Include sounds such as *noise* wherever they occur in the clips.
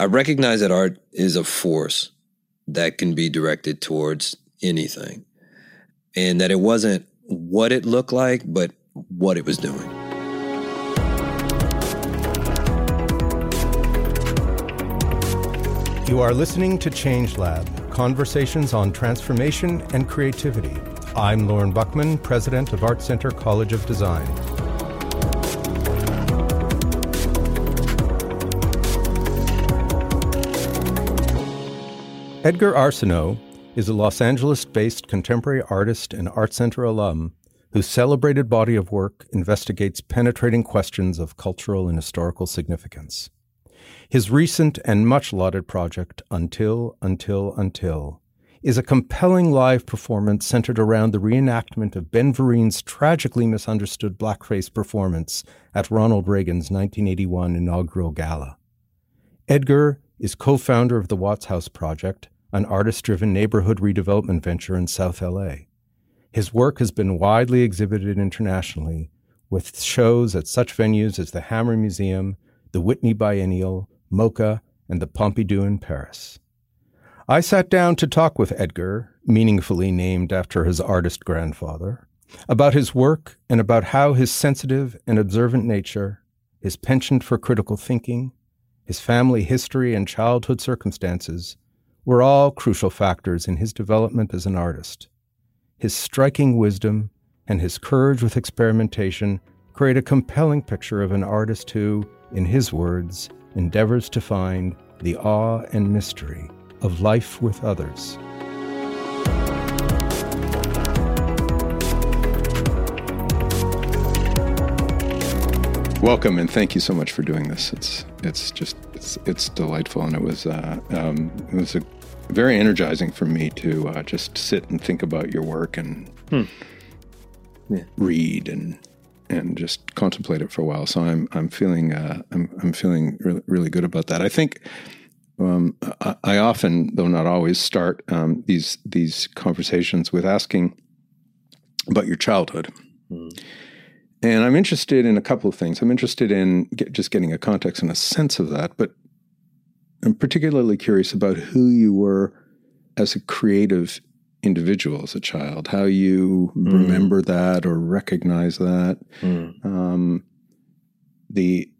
I recognize that art is a force that can be directed towards anything, and that it wasn't what it looked like, but what it was doing. You are listening to Change Lab conversations on transformation and creativity. I'm Lorne Buchman, president of Art Center College of Design. Edgar Arceneaux is a Los Angeles based contemporary artist and Art Center alum whose celebrated body of work investigates penetrating questions of cultural and historical significance. His recent and much lauded project, Until, Until, Until, is a compelling live performance centered around the reenactment of Ben Vereen's tragically misunderstood blackface performance at Ronald Reagan's 1981 inaugural gala. Edgar is co founder of the Watts House Project, an artist driven neighborhood redevelopment venture in South LA. His work has been widely exhibited internationally, with shows at such venues as the Hammer Museum, the Whitney Biennial, MoCA, and the Pompidou in Paris. I sat down to talk with Edgar, meaningfully named after his artist grandfather, about his work and about how his sensitive and observant nature, his penchant for critical thinking, his family history and childhood circumstances were all crucial factors in his development as an artist. His striking wisdom and his courage with experimentation create a compelling picture of an artist who, in his words, endeavors to find the awe and mystery of life with others. Welcome and thank you so much for doing this. It's it's just it's it's delightful and it was uh, um, it was a, very energizing for me to uh, just sit and think about your work and hmm. yeah. read and and just contemplate it for a while. So I'm I'm feeling uh, I'm I'm feeling really, really good about that. I think um, I, I, often, though not always, start um, these these conversations with asking about your childhood. Mm. And I'm interested in a couple of things. I'm interested in get, just getting a context and a sense of that, but I'm particularly curious about who you were as a creative individual as a child, how you mm. remember that or recognize that. Mm. Um, the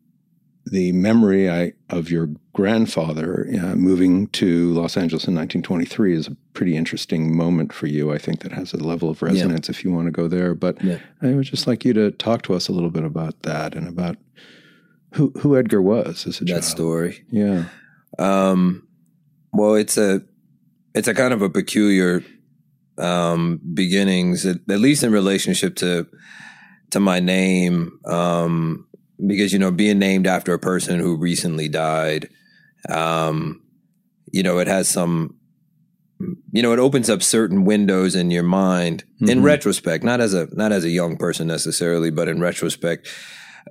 the memory I, of your grandfather uh, moving to Los Angeles in 1923 is a pretty interesting moment for you. I think that has a level of resonance yeah. if you want to go there. But yeah. I would just like you to talk to us a little bit about that and about who who Edgar was as a that child. story. Yeah. Um, well, it's a it's a kind of a peculiar um, beginnings, at, at, least in relationship to to my name, um, because you know, being named after a person who recently died, um, you know, it has some, you know, it opens up certain windows in your mind. Mm-hmm. In retrospect, not as a not as a young person necessarily, but in retrospect,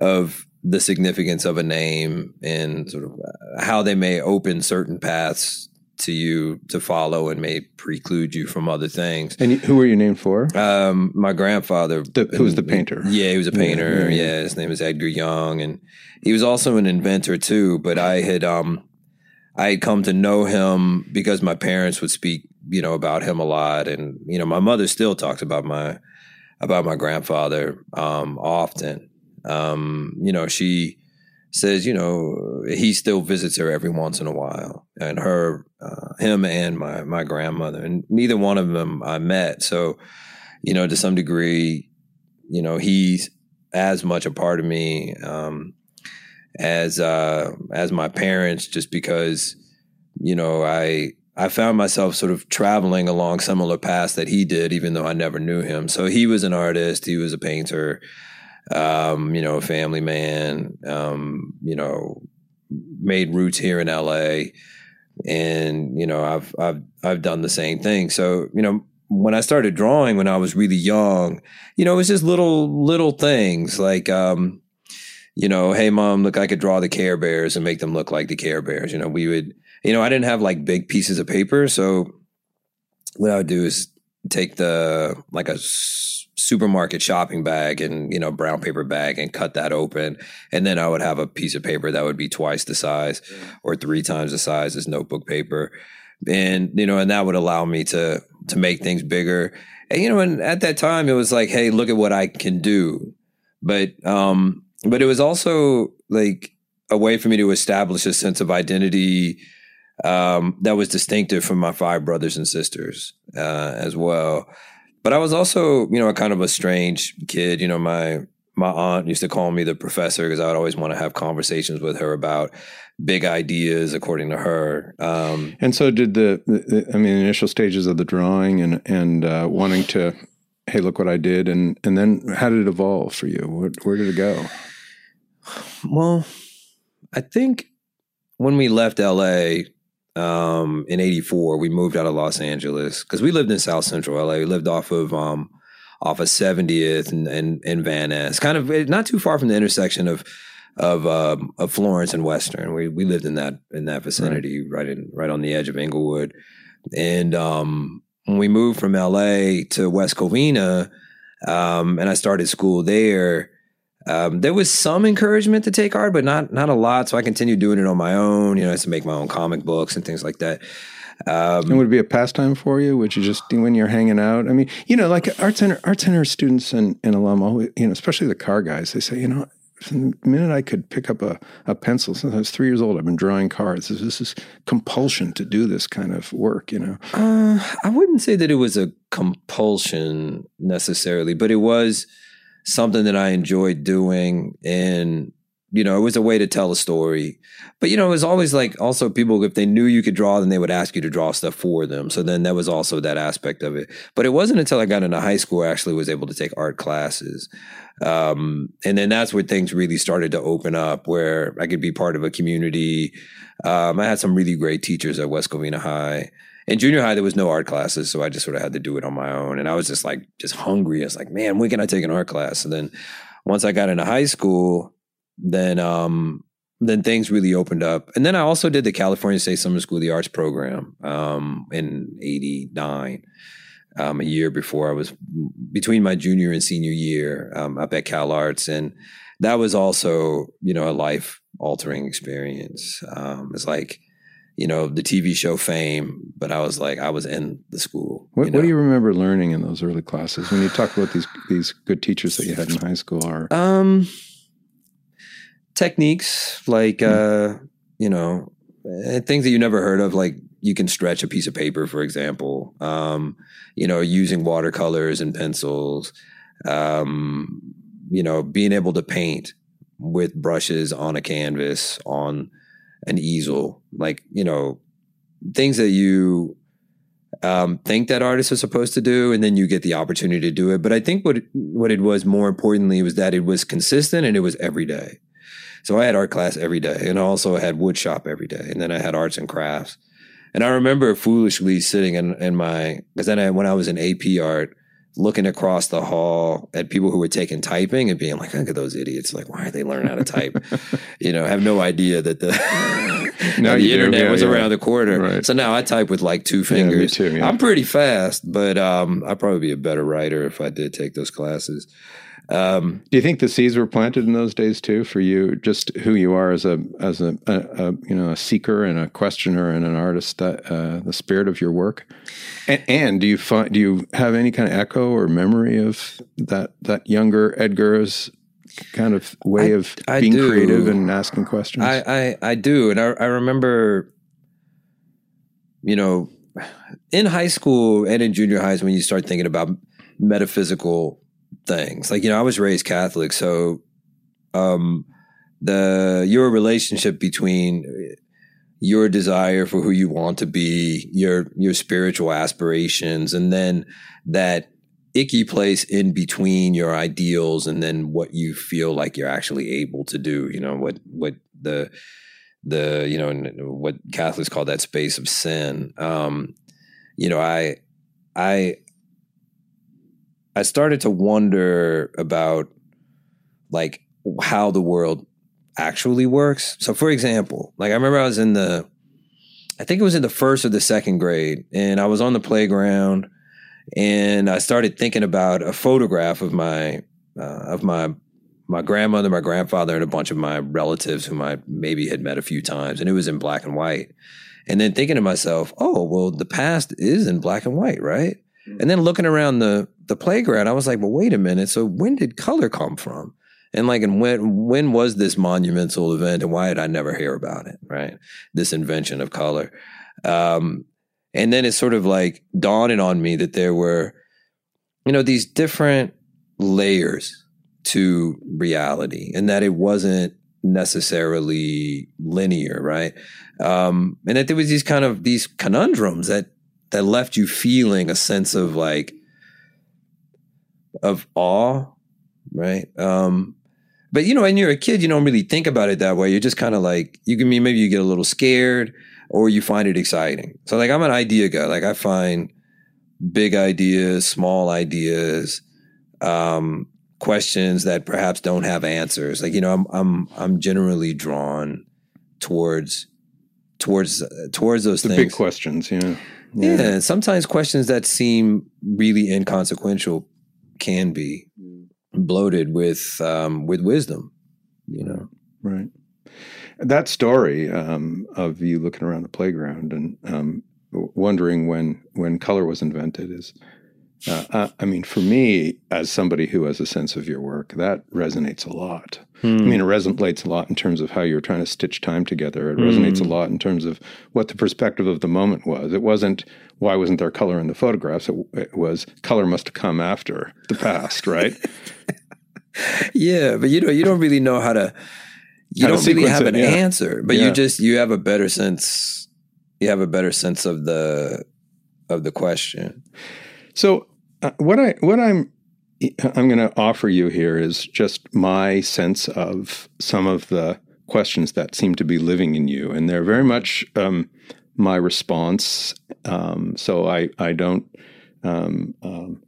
of the significance of a name and sort of how they may open certain paths to you to follow and may preclude you from other things. And who were you named for? Um, my grandfather. The, who was the painter? Yeah, he was a painter. Yeah, yeah, yeah, his name is Edgar Young, and he was also an inventor too. But I had um, I had come to know him because my parents would speak, you know, about him a lot, and you know, my mother still talks about my about my grandfather um, often. Um, you know, she says, you know, he still visits her every once in a while, and her, uh, him, and my my grandmother, and neither one of them I met. So, you know, to some degree, you know, he's as much a part of me um, as uh, as my parents, just because, you know, I I found myself sort of traveling along similar paths that he did, even though I never knew him. So he was an artist, he was a painter um, you know, a family man, um, you know, made roots here in LA. And, you know, I've, I've, I've done the same thing. So, you know, when I started drawing when I was really young, you know, it was just little, little things like, um, you know, hey mom, look, I could draw the Care Bears and make them look like the Care Bears. You know, we would, you know, I didn't have like big pieces of paper. So what I would do is take the, like a supermarket shopping bag and you know brown paper bag and cut that open. And then i would have a piece of paper that would be twice the size or three times the size as notebook paper. And you know and that would allow me to to make things bigger. And you know and at that time it was like hey look at what i can do. But um but it was also like a way for me to establish a sense of identity um, that was distinctive from my five brothers and sisters uh, as well. But I was also, you know, a kind of a strange kid. You know, my my aunt used to call me the professor because I would always want to have conversations with her about big ideas, according to her. Um, and so, did the, the, I mean, initial stages of the drawing and and uh, wanting to, hey, look what I did, and and then how did it evolve for you? Where, where did it go? Well, I think when we left LA, um, in '84. We moved out of Los Angeles because we lived in South Central LA. We lived off of um, off of 70th and, and, and Van Ness, kind of eh, not too far from the intersection of of um, of Florence and Western. We we lived in that in that vicinity, right, right in right on the edge of Inglewood. And um, when we moved from LA to West Covina, um, and I started school there um, there was some encouragement to take art, but not not a lot. So I continued doing it on my own. You know, I used to make my own comic books and things like that. Um, and would it be a pastime for you? Would you just when you're hanging out? I mean, you know, like art center, art center students and, and alum, always, you know, especially the car guys, they say, you know, from the minute I could pick up a, a pencil, since I was three years old, I've been drawing cars. This, this is compulsion to do this kind of work, you know. Uh, I wouldn't say that it was a compulsion necessarily, but it was something that I enjoyed doing. And, you know, it was a way to tell a story. But, you know, it was always like also people, if they knew you could draw, then they would ask you to draw stuff for them. So then that was also that aspect of it. But it wasn't until I got into high school I actually was able to take art classes. Um, and then that's where things really started to open up, where I could be part of a community. Um, I had some really great teachers at West Covina High. In junior high there was no art classes so i just sort of had to do it on my own. And i was just like just hungry. I was like man when can i take an art class? And then once i got into high school then um then things really opened up. And then i also did the california state summer school of the arts program um in 89 um, a year before i was between my junior and senior year um, up at cal arts. And that was also you know a life altering experience um, it's like you know, the TV show fame, but I was like, I was in the school. What, what, do you remember learning in those early classes when you talk about these these good teachers that you had in high school? Are um, techniques like mm. uh, you know eh, things that you never heard of, like you can stretch a piece of paper, for example. Um, you know, using watercolors and pencils. Um, you know, being able to paint with brushes on a canvas on an easel, like, you know, things that you um, think that artists are supposed to do, and then you get the opportunity to do it. But I think what what it was more importantly was that it was consistent and it was every day. So I had art class every day, and I also had wood shop every day, and then I had arts and crafts. And I remember foolishly sitting in, in my because then I, when I was in AP art, looking across the hall at people who were taking typing and being like, look at those idiots. Like, why are they learning how to type? *laughs* you know, have no idea that the, *laughs* no, the internet yeah, was yeah. around the corner. Right. So now I type with like two fingers. Yeah, too, I'm pretty fast, but um, I'd probably be a better writer if I did take those classes. Um, Do you think the seeds were planted in those days too for you, just who you are as a as a, a, a you know a seeker and a questioner and an artist, uh, the spirit of your work? And, and, do you find do you have any kind of echo or memory of that that younger Edgar's kind of way I, of I being do. creative and asking questions? I I, I do, and I, I remember, you know, in high school and in junior highs when you start thinking about metaphysical things. Like, you know, I was raised Catholic, so um the your relationship between your desire for who you want to be, your your spiritual aspirations, and then that icky place in between your ideals and then what you feel like you're actually able to do. You know what what the the you know what Catholics call that space of sin. Um, you know, I I I started to wonder about like how the world actually works. So, for example, like I remember I was in the, I think it was in the first or the second grade, and I was on the playground, and I started thinking about a photograph of my uh, of my my grandmother, my grandfather, and a bunch of my relatives whom I maybe had met a few times, and it was in black and white. And then thinking to myself, oh well, the past is in black and white, right? And then looking around the the playground, I was like, well, wait a minute. So when did color come from? And like, and when when was this monumental event, and why did I never hear about it? Right, this invention of color. Um, and then it's sort of like dawning on me that there were, you know, these different layers to reality and that it wasn't necessarily linear, right? Um, and that there was these kind of these conundrums that that left you feeling a sense of like of awe, right? Um, but you know, when you're a kid, you don't really think about it that way. You're just kind of like you can mean maybe you get a little scared or you find it exciting. So like I'm an idea guy. Like I find big ideas, small ideas, um, questions that perhaps don't have answers. Like you know, I'm I'm I'm generally drawn towards towards uh, towards those the things. big questions. Yeah. Yeah. yeah. Sometimes questions that seem really inconsequential can be bloated with um, with wisdom. You know. Right. That story um, of you looking around the playground and um, wondering when when color was invented is, uh, uh, I mean, for me as somebody who has a sense of your work, that resonates a lot. Hmm. I mean, it resonates a lot in terms of how you're trying to stitch time together. It hmm. resonates a lot in terms of what the perspective of the moment was. It wasn't why wasn't there color in the photographs. It, it was color must have come after the past, right? *laughs* yeah, but you know, you don't really know how to you don't really have an yeah. answer, but yeah. you just you have a better sense. You have a better sense of the of the question. So uh, what I what I'm I'm going to offer you here is just my sense of some of the questions that seem to be living in you, and they're very much um, my response. Um, so I I don't um, um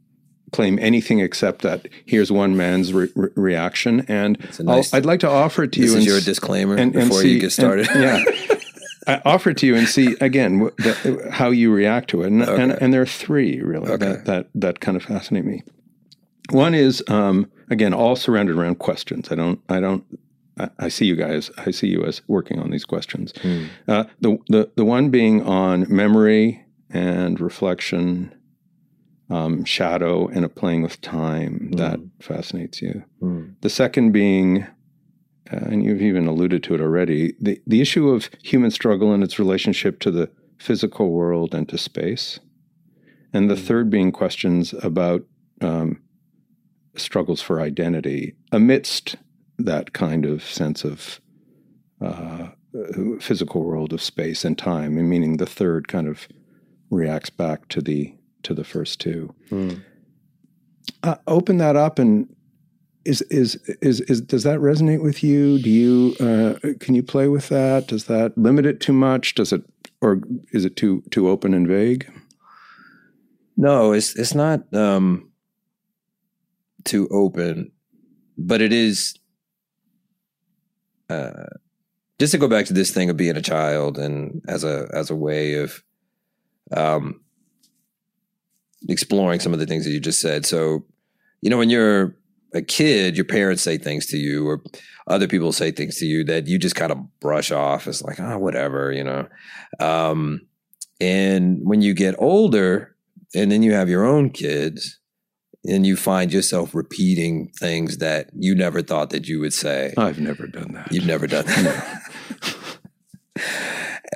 claim anything except that here's one man's re- re- reaction, and nice, I'd like to offer it to you. This is your disclaimer and, before see, you get started. And, yeah. *laughs* I offer it to you and see again the, how you react to it, and, okay. and, and there are three really okay. that, that that kind of fascinate me. One is um, again all surrounded around questions. I don't I don't I see you guys. I see you as working on these questions. Hmm. Uh, the the the one being on memory and reflection um, shadow and a playing with time mm. that fascinates you. Mm. The second being, uh, and you've even alluded to it already, the, the issue of human struggle and its relationship to the physical world and to space. And the mm. third being questions about um, struggles for identity amidst that kind of sense of uh, physical world of space and time, meaning the third kind of reacts back to the to the first two. Mm. Uh, open that up and is, is is is does that resonate with you? Do you uh, can you play with that? Does that limit it too much? Does it or is it too too open and vague? No, it's it's not um, too open, but it is. Uh, just to go back to this thing of being a child and as a as a way of um, exploring some of the things that you just said. So, you know, when you're a kid, your parents say things to you, or other people say things to you that you just kind of brush off as like, oh, whatever, you know. Um, and when you get older, and then you have your own kids, and you find yourself repeating things that you never thought that you would say. I've never done that. You've never done *laughs* that.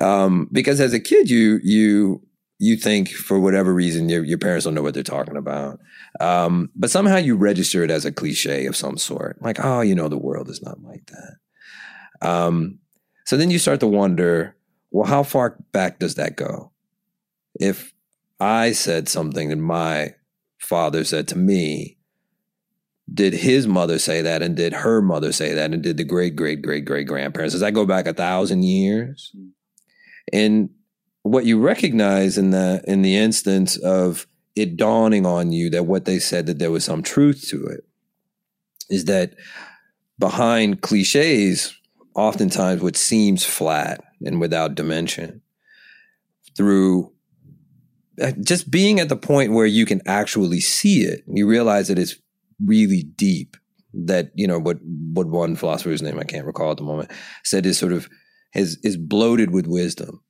*laughs* um, because as a kid, you you you think for whatever reason your, your parents don't know what they're talking about. Um, but somehow you register it as a cliche of some sort. Like, oh, you know, the world is not like that. Um, so then you start to wonder, well, how far back does that go? If I said something that my father said to me, did his mother say that and did her mother say that and did the great great great great grandparents does that go back a thousand years and what you recognize in the in the instance of it dawning on you that what they said that there was some truth to it is that behind cliches oftentimes what seems flat and without dimension through uh, just being at the point where you can actually see it, you realize that it's really deep. That you know what what one philosopher's name I can't recall at the moment said is sort of is is bloated with wisdom,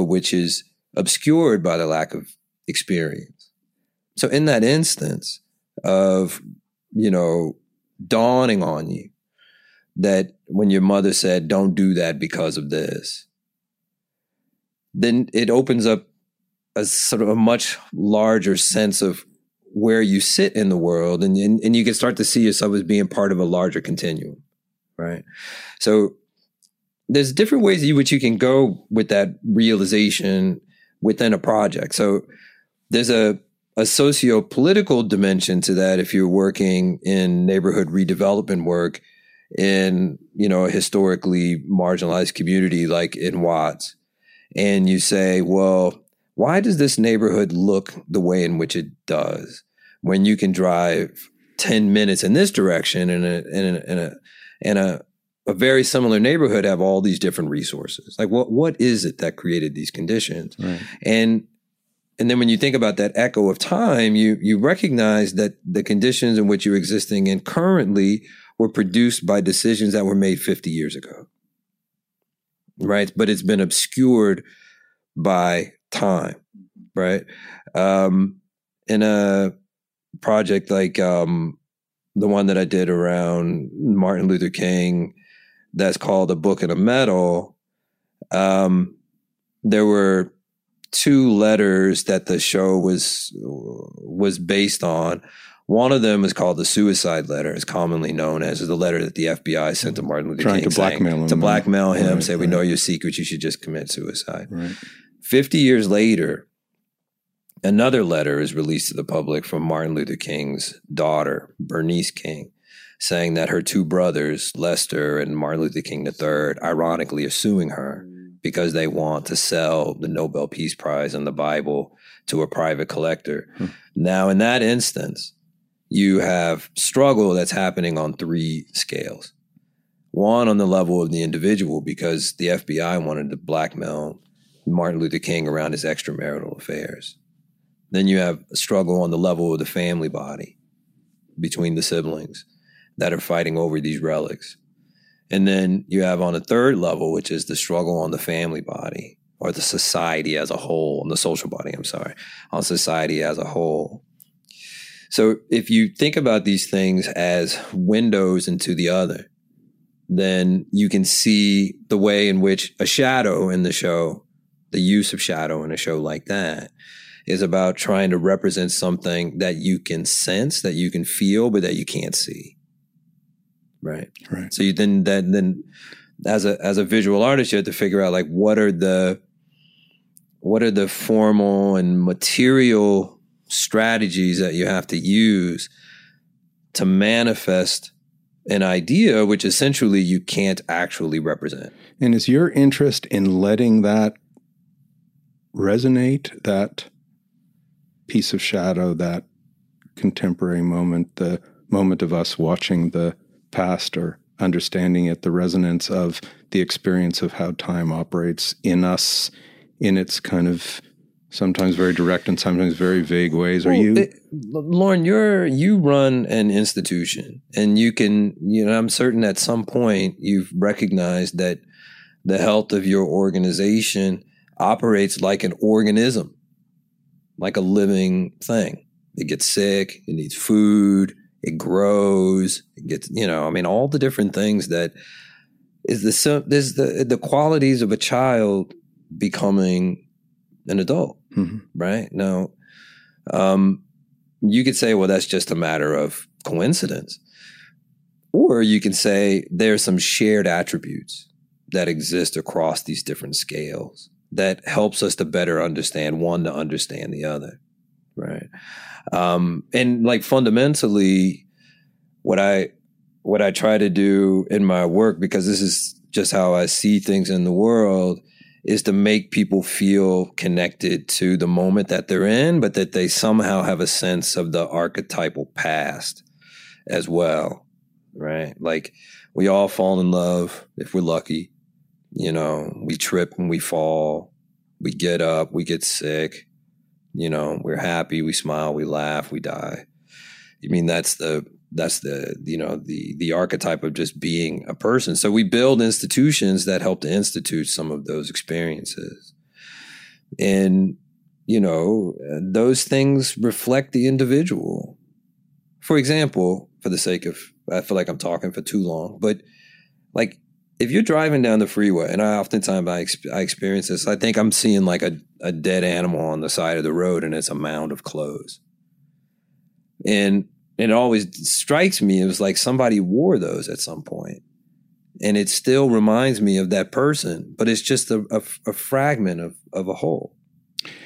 but which is obscured by the lack of experience. So in that instance of you know dawning on you that when your mother said don't do that because of this then it opens up a sort of a much larger sense of where you sit in the world and, and, and you can start to see yourself as being part of a larger continuum right so there's different ways in which you can go with that realization within a project. So there's a a socio-political dimension to that if you're working in neighborhood redevelopment work in you know a historically marginalized community like in Watts. And you say well why does this neighborhood look the way in which it does? When you can drive 10 minutes in this direction and a, a, in a, in a, a very similar neighborhood have all these different resources. Like what what is it that created these conditions? Right. and and then when you think about that echo of time you you recognize that the conditions in which you're existing in currently were produced by decisions that were made 50 years ago. Right? But it's been obscured by time. Right? Um in a project like um the one that i did around martin luther king that's called a book and a medal um there were two letters that the show was was based on one of them is called the suicide letter. It's commonly known as the letter that the FBI sent to Martin Luther Trying King, to blackmail saying, him. to blackmail him, Right, say we right. know your secrets, you should just commit suicide. Right. 50 years later, another letter is released to the public from Martin Luther King's daughter, Bernice King, saying that her two brothers, Lester and Martin Luther King III, ironically are suing her because they want to sell the Nobel Peace Prize and the Bible to a private collector. Hmm. Now, in that instance, you have struggle that's happening on three scales. One on the level of the individual, because the FBI wanted to blackmail Martin Luther King around his extramarital affairs. Then you have a struggle on the level of the family body between the siblings that are fighting over these relics. And then you have on a third level, which is the struggle on the family body or the society as a whole, on the social body, I'm sorry, on society as a whole. So if you think about these things as windows into the other, then you can see the way in which a shadow in the show, the use of shadow in a show like that, is about trying to represent something that you can sense, that you can feel, but that you can't see. Right. Right. So you then then then as a as a visual artist, you have to figure out like what are the what are the formal and material strategies that you have to use to manifest an idea which essentially you can't actually represent. And is your interest in letting that resonate, that piece of shadow, that contemporary moment, the moment of us watching the past or understanding it, the resonance of the experience of how time operates in us in its kind of sometimes very direct and sometimes very vague ways? Are Well, you it- Lorne, you're you run an institution, and you can, you know, I'm certain at some point you've recognized that the health of your organization operates like an organism, like a living thing. It gets sick, it needs food, it grows, it gets, you know, I mean, all the different things that is the there's the the qualities of a child becoming an adult Mhm. right? Now, um, you could say, well, that's just a matter of coincidence. Or you can say there's some shared attributes that exist across these different scales that helps us to better understand one to understand the other, right? Um, and like fundamentally, what I what I try to do in my work, because this is just how I see things in the world, is to make people feel connected to the moment that they're in, but that they somehow have a sense of the archetypal past as well, right? Like we all fall in love if we're lucky. You know, we trip and we fall, we get up, we get sick, You know, we're happy, we smile, we laugh, we die. I mean, that's the that's the you know the the archetype of just being a person. So we build institutions that help to institute some of those experiences, and you know those things reflect the individual. For example, for the sake of I feel like I'm talking for too long, but like if you're driving down the freeway, and I oftentimes I, I experience this, I think I'm seeing like a, a dead animal on the side of the road, and it's a mound of clothes. And it always strikes me it was like somebody wore those at some point, and it still reminds me of that person, but it's just a, a, a fragment of of a whole.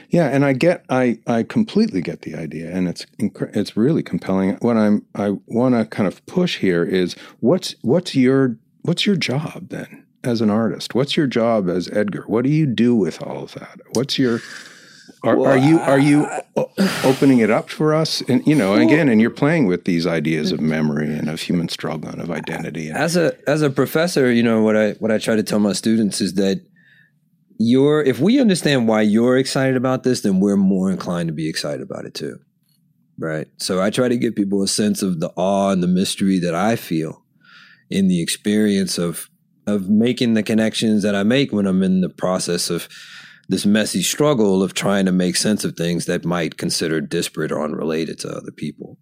Yeah, and I get, I, I completely get the idea, and it's it's really compelling. What I'm, I want to kind of push here is what's what's your what's your job then as an artist? What's your job as Edgar? What do you do with all of that? What's your are, well, are you are you opening it up for us? And you know, well, again, and you're playing with these ideas of memory and of human struggle and of identity. As a as a professor, you know what I what I try to tell my students is that you're if we understand why you're excited about this, then we're more inclined to be excited about it too. Right. So I try to give people a sense of the awe and the mystery that I feel in the experience of of making the connections that I make when I'm in the process of this messy struggle of trying to make sense of things that might consider disparate or unrelated to other people.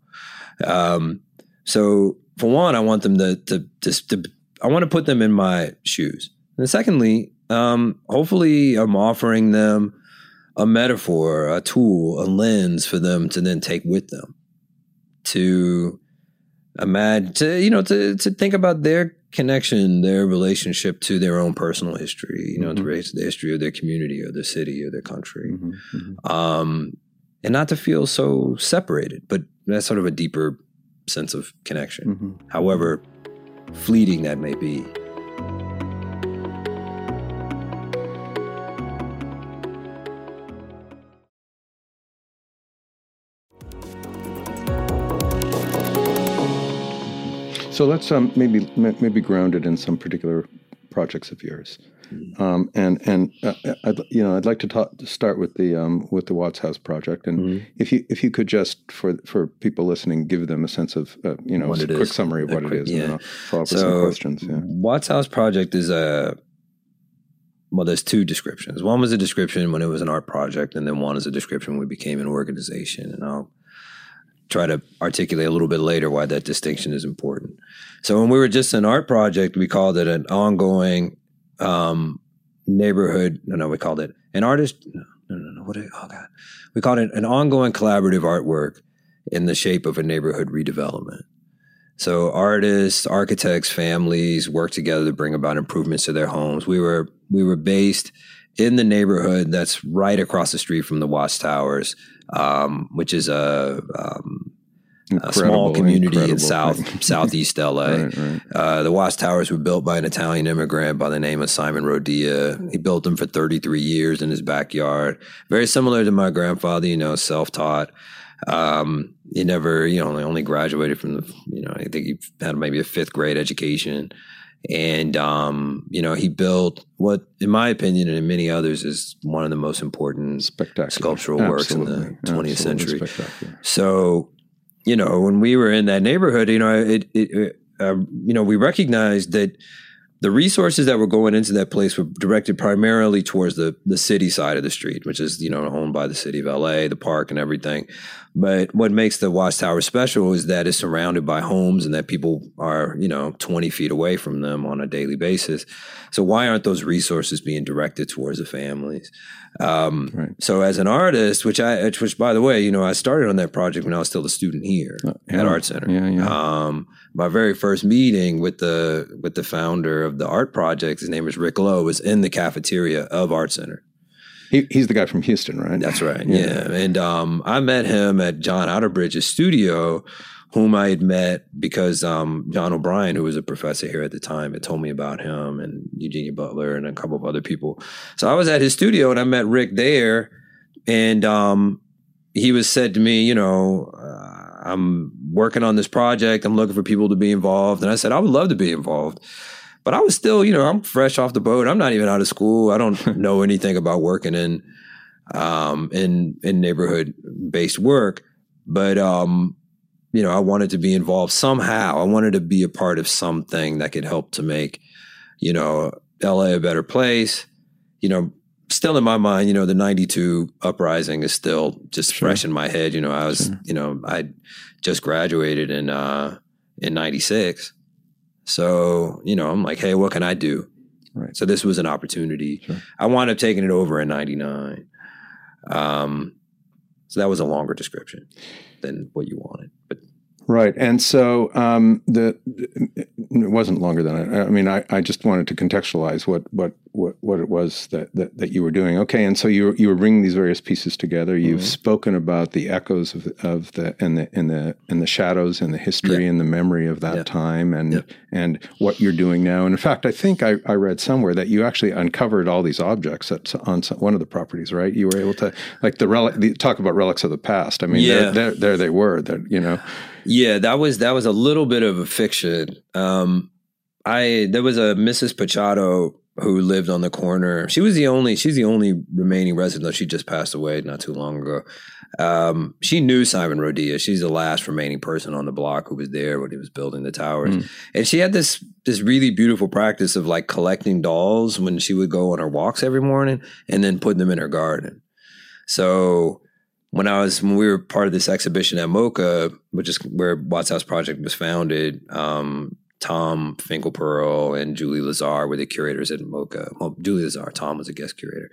Um, so for one, I want them to, to, to, to, I want to put them in my shoes. And secondly, um, hopefully I'm offering them a metaphor, a tool, a lens for them to then take with them to imagine to you know to to think about their connection, their relationship to their own personal history, you know, mm-hmm. to the history of their community or their city or their country, mm-hmm. mm-hmm. um, and not to feel so separated, but that's sort of a deeper sense of connection, mm-hmm. however fleeting that may be. So let's um, maybe maybe ground it in some particular projects of yours, mm-hmm. um, and and uh, I'd, you know I'd like to talk to start with the um, with the Watts House project, and mm-hmm. if you if you could just for for people listening give them a sense of uh, you know a quick is. summary of what quick, it is, yeah. and follow up so, with some questions. Yeah. Watts House project is a well, there's two descriptions. One was a description when it was an art project, and then one is a description when we became an organization, and I'll try to articulate a little bit later why that distinction is important. So when we were just an art project, we called it an ongoing um, neighborhood. No, no, we called it an artist. No, no, no. what? Did, oh God, we called it an ongoing collaborative artwork in the shape of a neighborhood redevelopment. So artists, architects, families work together to bring about improvements to their homes. We were we were based in the neighborhood that's right across the street from the Watts Towers, um, which is a, um, a small community in south *laughs* southeast LA. right, right. Uh, the Watts Towers were built by an Italian immigrant by the name of Simon Rodia. He built them for 33 years in his backyard. Very similar to my grandfather, you know, self taught. Um, he never, you know, only graduated from the, you know, I think he had maybe a fifth grade education. And, um, you know, he built what, in my opinion, and in many others, is one of the most important sculptural works in the 20th century. So, you know, when we were in that neighborhood, you know, it, it uh, you know, we recognized that the resources that were going into that place were directed primarily towards the the city side of the street, which is you know owned by the city of LA, the park and everything. But what makes the Watts Tower special is that it's surrounded by homes and that people are you know twenty feet away from them on a daily basis. So why aren't those resources being directed towards the families? Um, right. So as an artist, which I, which by the way, you know, I started on that project when I was still a student here uh, yeah. at Art Center. Yeah, yeah. Um, my very first meeting with the with the founder of the art project, his name is Rick Lowe, was in the cafeteria of Art Center. He, he's the guy from Houston, right? That's right. yeah. yeah. And um, I met him at John Outterbridge's studio whom I had met because um, John O'Brien, who was a professor here at the time, had told me about him and Eugenia Butler and a couple of other people. So I was at his studio and I met Rick there, and um, he was said to me, you know, uh, I'm working on this project. I'm looking for people to be involved, and I said I would love to be involved. But I was still, you know, I'm fresh off the boat. I'm not even out of school. I don't *laughs* know anything about working in um, in in neighborhood based work, but um, you know, I wanted to be involved somehow. I wanted to be a part of something that could help to make, you know, LA a better place. You know, still in my mind, you know, the 92 uprising is still just sure. fresh in my head. You know, I was, sure. you know, I just graduated in, uh, in 96. So, you know, I'm like, hey, what can I do? Right. So this was an opportunity. Sure. I wound up taking it over in 99. Um, so that was a longer description than what you wanted. But Right, and so um, the it wasn't longer than I, I mean. I, I just wanted to contextualize what what what, what it was that, that, that you were doing. Okay, and so you you were bringing these various pieces together. You've mm-hmm. spoken about the echoes of, of the and the and the and the shadows and the history yeah. and the memory of that yeah. time and yeah. and what you're doing now. And in fact, I think I, I read somewhere that you actually uncovered all these objects at, on some, one of the properties. Right, you were able to like the relic. The, talk about relics of the past. I mean, yeah. there, there, there they were. That you know. Yeah, that was that was a little bit of a fiction. Um, I there was a Mrs. Pachado who lived on the corner. She was the only, she's the only remaining resident, though she just passed away not too long ago. Um, she knew Simon Rodia. She's the last remaining person on the block who was there when he was building the towers. Mm. And she had this this really beautiful practice of like collecting dolls when she would go on her walks every morning and then putting them in her garden. So when I was when we were part of this exhibition at MoCA, which is where Watts House Project was founded, um, Tom Finkelpearl and Julie Lazar were the curators at MoCA. Well, Julie Lazar, Tom was a guest curator.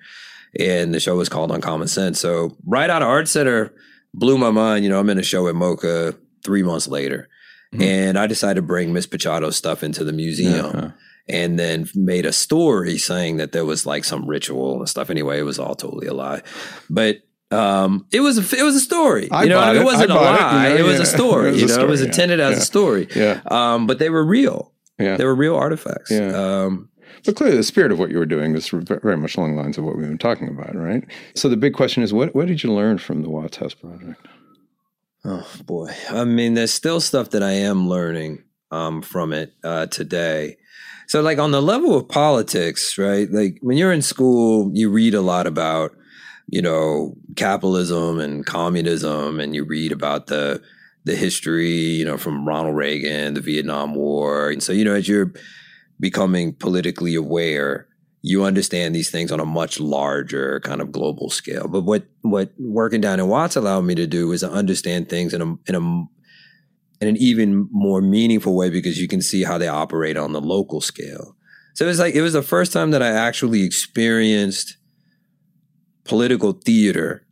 And the show was called Uncommon Sense. So right out of Art Center, blew my mind. You know, I'm in a show at MoCA three months later. Mm-hmm. And I decided to bring Miss Pachado's stuff into the museum. Uh-huh. And then made a story saying that there was like some ritual and stuff. Anyway, it was all totally a lie. But um, it was a, it was a story. I you know, it. it wasn't a lie. It, *laughs* you know, it was yeah. a story. it was you know, story, it was yeah. intended as yeah. a story. Yeah. Um, but they were real. Yeah. They were real artifacts. Yeah. Um, but clearly, the spirit of what you were doing is very much along the lines of what we've been talking about, right? So the big question is, what what did you learn from the Watts House project? Oh boy, I mean, there's still stuff that I am learning um, from it uh, today. So, like on the level of politics, right? Like when you're in school, you read a lot about you know, capitalism and communism, and you read about the the history, you know, from Ronald Reagan, the Vietnam War, and so you know, as you're becoming politically aware, you understand these things on a much larger kind of global scale. But what what working down in Watts allowed me to do is to understand things in a in a in an even more meaningful way because you can see how they operate on the local scale. So it was like it was the first time that I actually experienced political theater,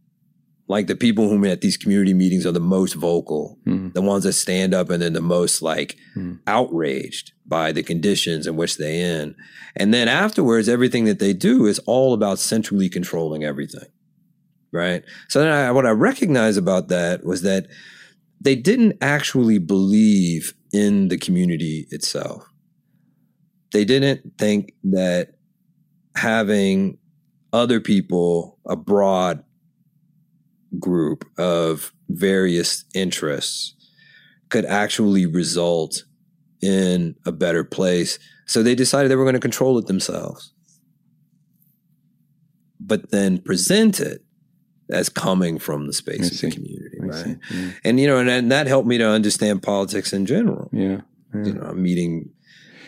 like the people who at these community meetings are the most vocal, mm. the ones that stand up and then the most like mm. outraged by the conditions in which they in. And then afterwards, everything that they do is all about centrally controlling everything. Right. So then I, what I recognized about that was that they didn't actually believe in the community itself. They didn't think that having other people, a broad group of various interests, could actually result in a better place. So they decided they were going to control it themselves. But then present it as coming from the space of the community, I right? Yeah. And you know, and, and, that helped me to understand politics in general. Yeah, yeah. You know, I'm meeting,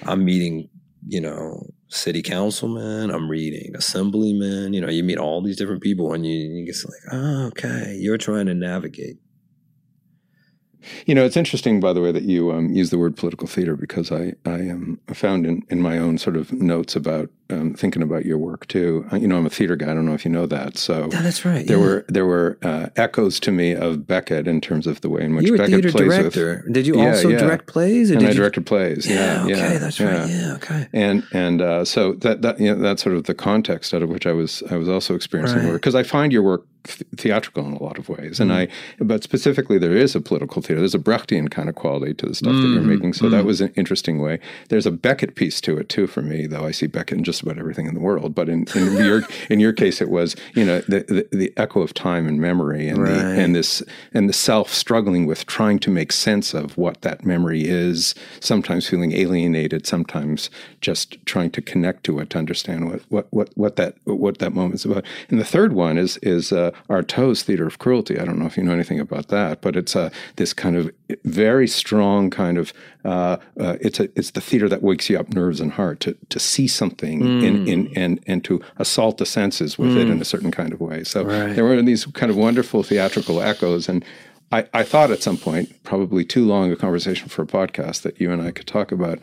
I'm meeting, you know, city councilman, I'm reading assemblyman. You know, you meet all these different people and you, you get like, oh, okay, you're trying to navigate. You know, it's interesting, by the way, that you um, use the word political theater because I, I um, found in, in my own sort of notes about um, thinking about your work too. Uh, you know, I'm a theater guy. I don't know if you know that. So yeah, that's right. There yeah. were there were uh, echoes to me of Beckett in terms of the way in which you were Beckett theater plays director. with. Did you yeah, also yeah. direct plays? and did I you... directed plays. Yeah, yeah, okay, that's right. Yeah, okay. And and uh, so that that you know, that's sort of the context out of which I was I was also experiencing right. work because I find your work th- theatrical in a lot of ways. And mm. I, but specifically, there is a political theater. There's a Brechtian kind of quality to the stuff mm. that you're mm-hmm. making. So mm. that was an interesting way. There's a Beckett piece to it too for me, though. I see Beckett in just about everything in the world. But in, in your in your case, it was you know the, the, the echo of time and memory, and right. the, and this and the self struggling with trying to make sense of what that memory is. Sometimes feeling alienated, sometimes just trying to connect to it to understand what what what, what that what that moment's about. And the third one is is uh, Artaud's Theater of Cruelty. I don't know if you know anything about that, but it's uh, this kind of very strong kind of uh, uh, it's a it's the theater that wakes you up nerves and heart to to see something mm. in, in and and to assault the senses with mm. it in a certain kind of way. So right. there were these kind of wonderful theatrical echoes and. I, I, thought at some point, probably too long a conversation for a podcast, that you and I could talk about,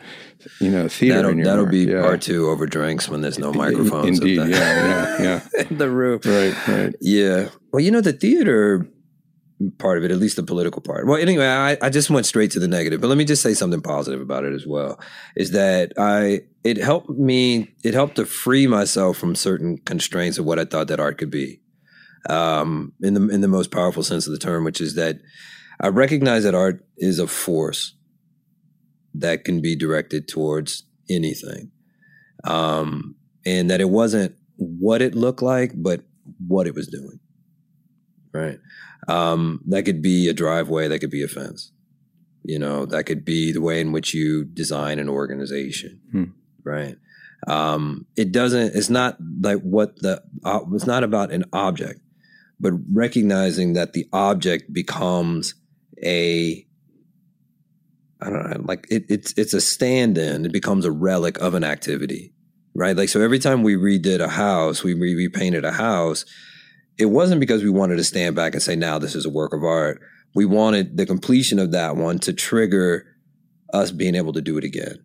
you know, theater. That'll, in your that'll be yeah. part two over drinks when there's no microphones. Indeed, yeah, yeah, yeah. *laughs* in the room, right, right. Yeah. Well, you know, the theater part of it, at least the political part. Well, anyway, I, I just went straight to the negative, but let me just say something positive about it as well. Is that I it helped me it helped to free myself from certain constraints of what I thought that art could be um, in the in the most powerful sense of the term, which is that I recognize that art is a force that can be directed towards anything, um, and that it wasn't what it looked like, but what it was doing. Right. Um, that could be a driveway. That could be a fence. You know, that could be the way in which you design an organization. Hmm. Right. Um, it doesn't. It's not like what the. Uh, it's not about an object but recognizing that the object becomes a I don't know, like it, it's it's a stand-in. It becomes a relic of an activity, right? Like so, every time we redid a house, we re- repainted a house. It wasn't because we wanted to stand back and say, "Now this is a work of art." We wanted the completion of that one to trigger us being able to do it again.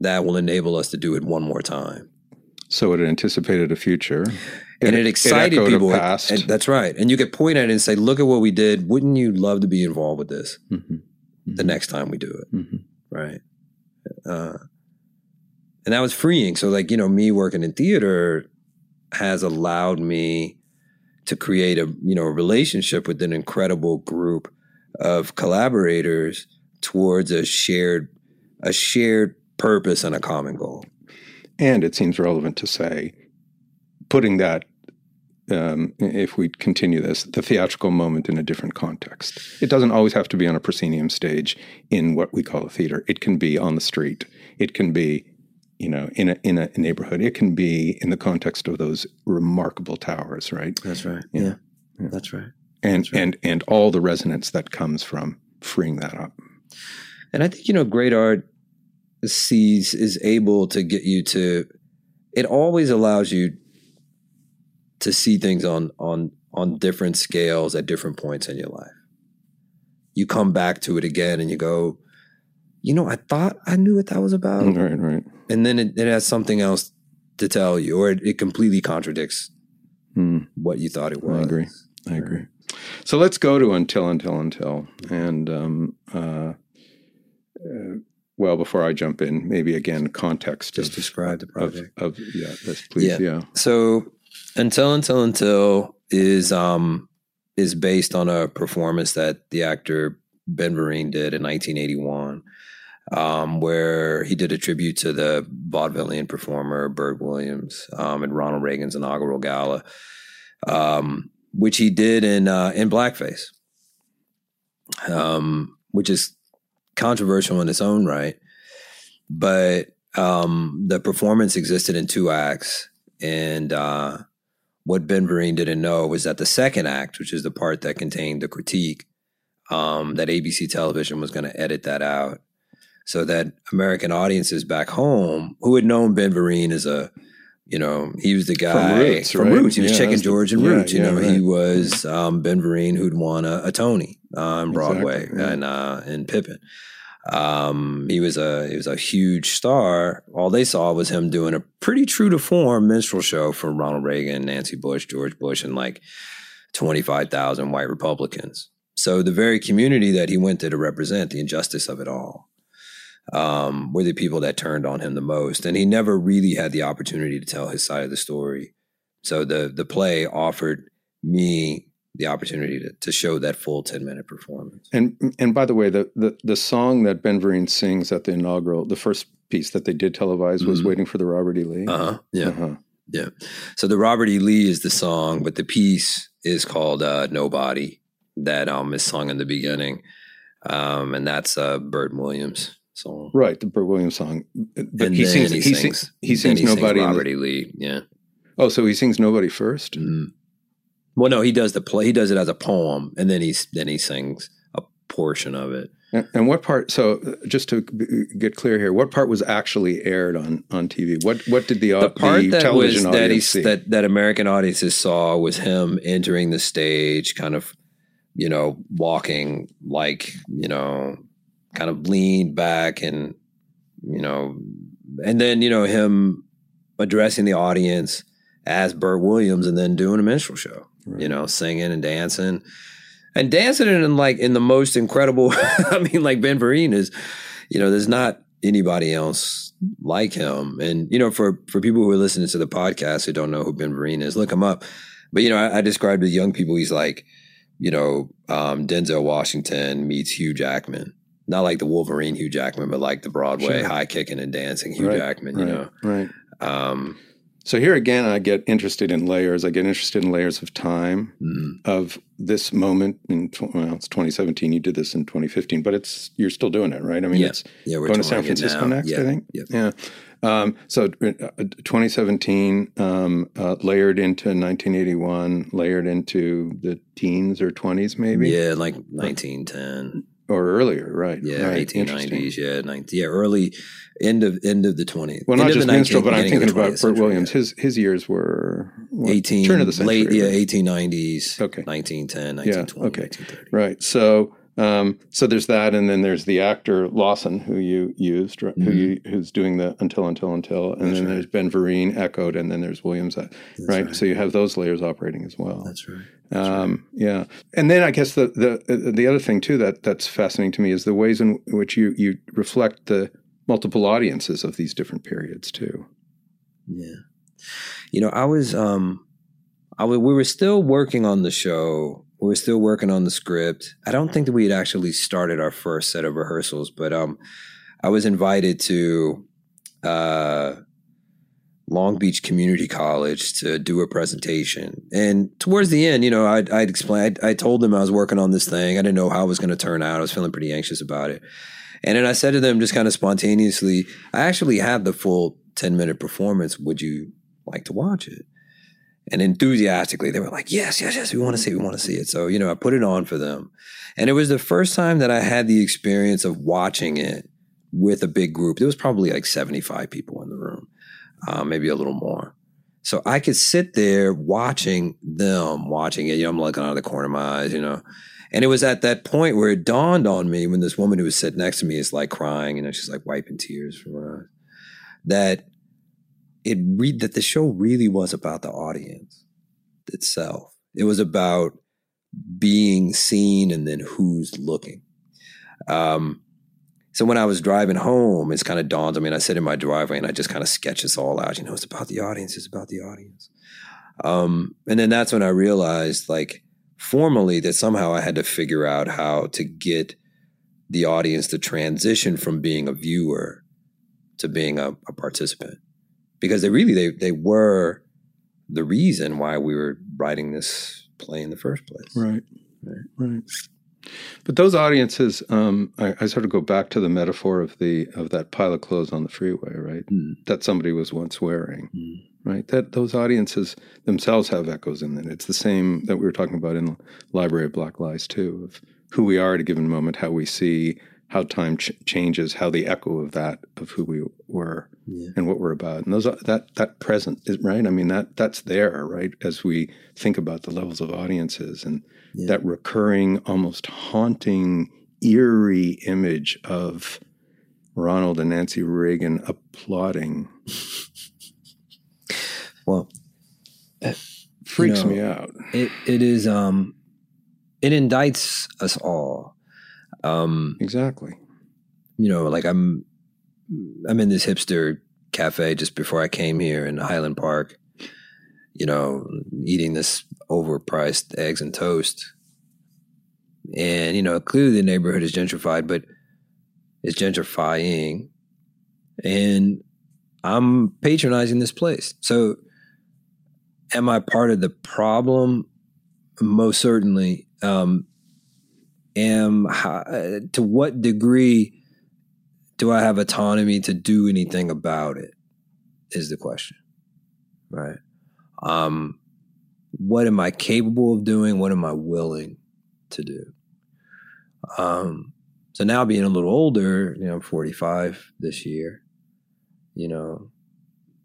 That will enable us to do it one more time. So it anticipated a future and it, it excited it people. And that's right. And you could point at it and say, "Look at what we did. Wouldn't you love to be involved with this mm-hmm. Mm-hmm. the next time we do it?" Mm-hmm. Right. Uh, and that was freeing. So, like you know, me working in theater has allowed me to create a you know a relationship with an incredible group of collaborators towards a shared a shared purpose and a common goal. And it seems relevant to say putting that, um, if we continue this, the theatrical moment in a different context. It doesn't always have to be on a proscenium stage in what we call a theater. It can be on the street. It can be, you know, in a in a neighborhood. It can be in the context of those remarkable towers, right? That's right. Yeah, yeah. yeah. that's right. And that's right. and and all the resonance that comes from freeing that up. And I think you know, great art sees is able to get you to. It always allows you to see things on on on different scales at different points in your life. You come back to it again and you go, you know, I thought I knew what that was about. Right, right. And then it, it has something else to tell you, or it, it completely contradicts mm. what you thought it was. I agree. I agree. So let's go to until, until, until, and um, uh, uh, well, before I jump in, maybe again context. Just of, describe the project. Of, of yeah, yes, please. Yeah. yeah. So until Until Until is um is based on a performance that the actor Ben Vereen did in 1981, um, where he did a tribute to the vaudevillian performer Bert Williams um, at Ronald Reagan's inaugural gala, um, which he did in uh, in blackface, um, which is controversial in its own right. But um, the performance existed in two acts, and uh, what Ben Vereen didn't know was that the second act, which is the part that contained the critique, um, that ABC television was going to edit that out so that American audiences back home who had known Ben Vereen as a, you know, he was the guy from Roots. From right? Roots. He was yeah, Chicken George and yeah, Roots. You yeah, know, right. he was um, Ben Vereen who'd won a, a Tony on Broadway exactly, and uh, in Pippin. Um, he was a he was a huge star. All they saw was him doing a pretty true to form minstrel show for Ronald Reagan, Nancy Bush, George Bush, and like twenty five thousand white Republicans. So the very community that he went to to represent, the injustice of it all, um, were the people that turned on him the most. And he never really had the opportunity to tell his side of the story. So the the play offered me the opportunity to, to show that full 10 minute performance. And and by the way, the, the the song that Ben Vereen sings at the inaugural, the first piece that they did televise was Mhm. "Waiting for the Robert E. Lee." Uh huh. Yeah. Uh-huh. Yeah. So the Robert E. Lee is the song, but the piece is called uh, Nobody that um is sung in the beginning. Um, and that's uh Bert Williams song. Right, the Bert Williams song. But he then sings. he, He, sings, sings. He then sings nobody. in the- Robert E. Lee. Yeah. oh, so he sings nobody first. Mhm. Well, no, he does the play. He does it as a poem, and then he's then he sings a portion of it. And, and what part? So, uh, just to b- get clear here, what part was actually aired on on TV? What what did the, the part the that was television that he audience see? that that American audiences saw was him entering the stage, kind of, you know, walking like you know, kind of leaned back and you know, and then you know him addressing the audience as Bert Williams, and then doing a minstrel show. Right. You know, singing and dancing. And dancing in like in the most incredible *laughs* I mean, like Ben Vereen is, you know, there's not anybody else like him. And you know, for for people who are listening to the podcast who don't know who Ben Vereen is, look him up. But you know, I, I described to young people, he's like, you know, um, Denzel Washington meets Hugh Jackman. Not like the Wolverine Hugh Jackman, but like the Broadway Sure. high kicking and dancing Hugh Right, Jackman. You right, know, right. um, So here again, I get interested in layers. I get interested in layers of time mm, of this moment. In well, it's 2017. You did this in 2015, but it's you're still doing it, right? I mean, Yeah. it's yeah, we're going to San Francisco next. Yeah, I think. Yep. Yeah. Um, so uh, 2017 um, uh, layered into 1981, layered into the teens or 20s, maybe, Yeah, like 1910. Or earlier, right? Yeah, right. eighteen Interesting. nineties. Yeah, 19, yeah, early end of end of the twentieth. Well, not just minstrel, but I'm thinking about Bert Williams. His his years were what, eighteen turn of the century, late, yeah, eighteen nineties. Okay. 1910, Yeah, okay. Right. So, um, so there's that, and then there's the actor Lawson who you used, right, who Mhm. you, who's doing the until until until, and That's then right. there's Ben Vereen echoed, and then there's Williams, uh, That's right? So you have those layers operating as well. That's right. Um, yeah, and then I guess the the the other thing too that that's fascinating to me is the ways in which you you reflect the multiple audiences of these different periods too. Yeah. You know, I was um I wa- we were still working on the show. We were still working on the script. I don't think that we had actually started our first set of rehearsals, but um I was invited to uh Long Beach Community College to do a presentation. And towards the end, you know, I'd, I'd explained, I told them I was working on this thing. I didn't know how it was going to turn out. I was feeling pretty anxious about it. And then I said to them just kind of spontaneously, I actually have the full 10 minute performance. Would you like to watch it? And enthusiastically, they were like, yes, yes, yes, we want to see it. We want to see it. So, you know, I put it on for them. And it was the first time that I had the experience of watching it with a big group. There was probably like 75 people uh, maybe a little more. So I could sit there watching them watching it. You know, I'm looking out of the corner of my eyes, you know. And it was at that point where it dawned on me when this woman who was sitting next to me is like crying, you know, she's like wiping tears from her eyes, that it read that the show really was about the audience itself. It was about being seen and then who's looking. Um, so when I was driving home, it's kind of dawned on me, and I sit in my driveway and I just kind of sketch this all out. You know, it's about the audience. It's about the audience. Um, and then that's when I realized, like, formally, that somehow I had to figure out how to get the audience to transition from being a viewer to being a, a participant, because they really they they were the reason why we were writing this play in the first place. Right. Right. Right. But those audiences, um, I, I sort of go back to the metaphor of the of that pile of clothes on the freeway, right? Mm. That somebody was once wearing, Mm. right? That those audiences themselves have echoes in it. It's the same that we were talking about in the Library of Black Lies too, of who we are at a given moment, how we see, how time ch- changes, how the echo of that of who we were Yeah. and what we're about. And those that that present is right. I mean that that's there, right? As we think about the levels of audiences and Yeah. that recurring, almost haunting, eerie image of Ronald and Nancy Reagan applauding *laughs* Well, it freaks know, me out. it it is um, it indicts us all. Um, Exactly. you know, like I'm I'm in this hipster cafe just before I came here in Highland Park, you know, eating this overpriced eggs and toast. And, you know, clearly the neighborhood is gentrified, but it's gentrifying. And I'm patronizing this place. So, am I part of the problem? Most certainly. Um, am how, to what degree do I have autonomy to do anything about it? Is the question, right? Um, what am I capable of doing? What am I willing to do? Um, so now being a little older, you know, I'm 45 this year, you know,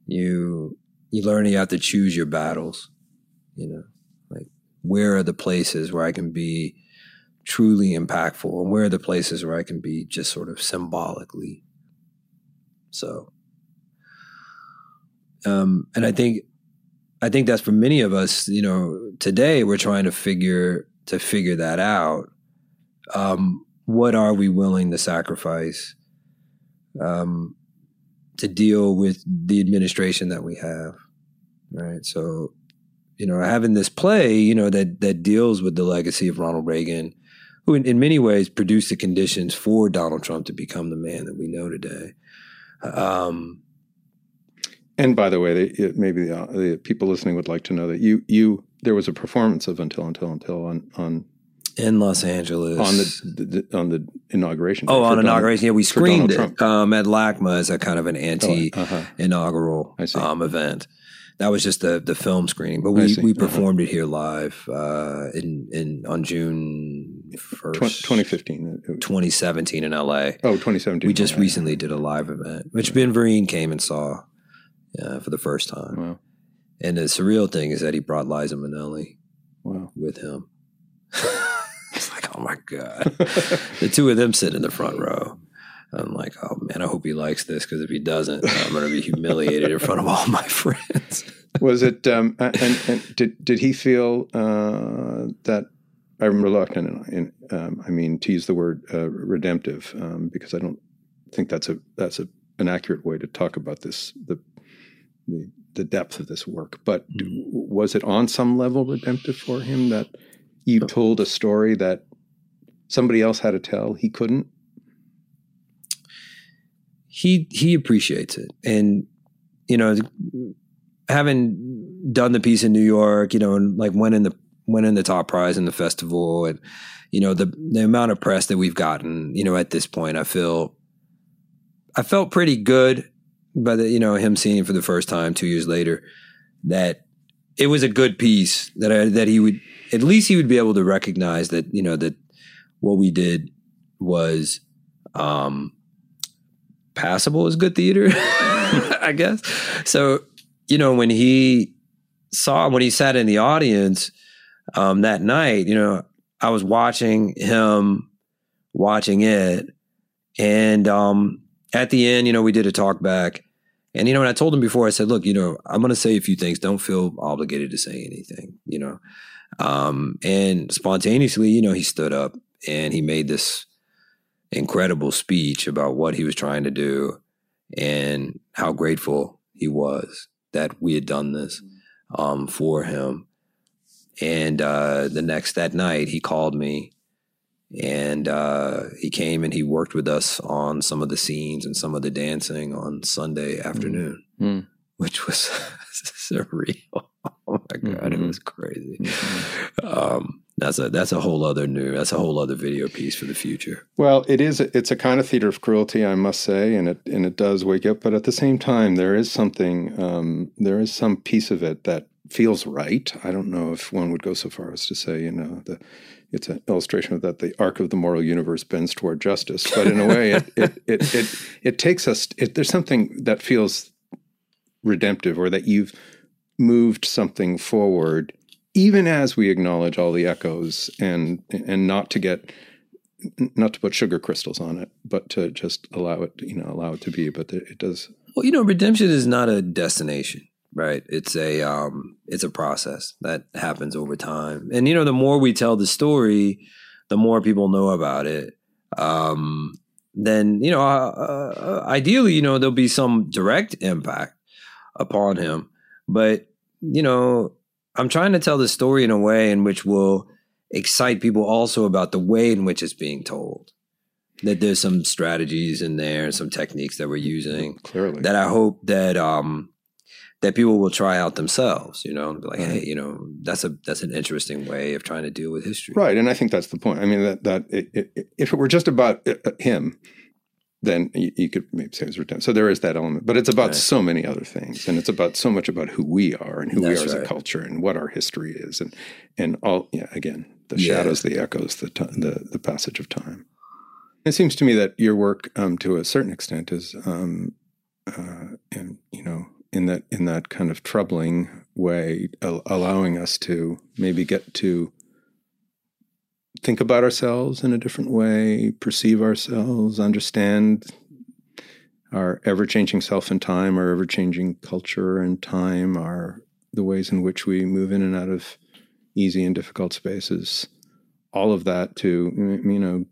you, you learn you have to choose your battles, you know, like where are the places where I can be truly impactful and where are the places where I can be just sort of symbolically so um and I think I think that's for many of us, you know, today we're trying to figure to figure that out. Um, what are we willing to sacrifice um, to deal with the administration that we have, right? So, you know, having this play, you know, that that deals with the legacy of Ronald Reagan, who in, in many ways produced the conditions for Donald Trump to become the man that we know today. Um, and by the way, they, maybe the, the, people listening would like to know that you you there was a performance of Until Until Until on on in Los Angeles on the, the on the inauguration. Oh, on inauguration, yeah, we screened it um, at LACMA as a kind of an anti oh, uh-huh. inaugural um, event. That was just the the film screening, but we we uh-huh. performed uh-huh. it here live uh, in in on June first, twenty fifteen, twenty seventeen in L.A. Oh, 2017. We just recently did a live event, which Ben Vereen came and saw uh, for the first time. Wow. And the surreal thing is that he brought Liza Minnelli wow. with him. *laughs* it's like, oh my God. *laughs* the two of them sit in the front row. I'm like, oh man, I hope he likes this because if he doesn't, *laughs* I'm going to be humiliated in front of all my *laughs* friends. was it, um, and, and, did, did he feel uh, that I'm reluctant, and, um, I mean, to use the word uh, redemptive, um, because I don't think that's a that's a an accurate way to talk about this the the, the depth of this work. But mm-hmm. was it on some level redemptive for him that you told a story that somebody else had to tell he couldn't? He he appreciates it, and you know, having done the piece in New York, you know, and like winning the winning the top prize in the festival, and you know the the amount of press that we've gotten, you know, at this point, I feel I felt pretty good but you know him seeing for the first time two years later that it was a good piece that I, that he would at least he would be able to recognize that you know that what we did was um passable as good theater *laughs* i guess so you know when he saw when he sat in the audience um that night you know i was watching him watching it and um at the end, you know, we did a talk back. And, you know, and I told him before, I said, look, you know, I'm going to say a few things. Don't feel obligated to say anything, you know. Um, and spontaneously, you know, he stood up and he made this incredible speech about what he was trying to do and how grateful he was that we had done this um, for him. And uh, the next that night, he called me and uh, he came and he worked with us on some of the scenes and some of the dancing on Sunday afternoon, mm. which was *laughs* surreal. *laughs* Oh my god, mm-hmm. it was crazy. Mm-hmm. Um, that's a that's a whole other new that's a whole other video piece for the future. Well, it is it's a kind of theater of cruelty, I must say, and it and it does wake up. But at the same time, there is something um, there is some piece of it that feels right. I don't know if one would go so far as to say, you know, the it's an illustration of that the arc of the moral universe bends toward justice. But in a way, it, *laughs* it, it, it, it, takes us, it, there's something that feels redemptive or that you've moved something forward, even as we acknowledge all the echoes and, and not to get, not to put sugar crystals on it, but to just allow it, you know, allow it to be. But it does. Well, you know, redemption is not a destination right it's a um it's a process that happens over time and you know the more we tell the story the more people know about it um then you know uh, uh, ideally you know there'll be some direct impact upon him but you know I'm trying to tell the story in a way in which will excite people also about the way in which it's being told. That there's some strategies in there, and some techniques that we're using. Clearly. That I hope that um that people will try out themselves, you know, and be like, hey, you know, that's a that's an interesting way of trying to deal with history. Right, and I think that's the point. I mean, that that it, it, if it were just about uh, uh, him, then you, you, could maybe say it was written. So there is that element, but it's about right. so many other things, and it's about so much about who we are and who that's we are right. as a culture and what our history is, and and all. Yeah, again, the yeah. shadows, the echoes, the t- the the passage of time. It seems to me that your work, um, to a certain extent, is, um, uh, and you know, in that in that kind of troubling way, allowing us to maybe get to think about ourselves in a different way, perceive ourselves, understand our ever-changing self and time, our ever-changing culture and time, our the ways in which we move in and out of easy and difficult spaces. All of that to you know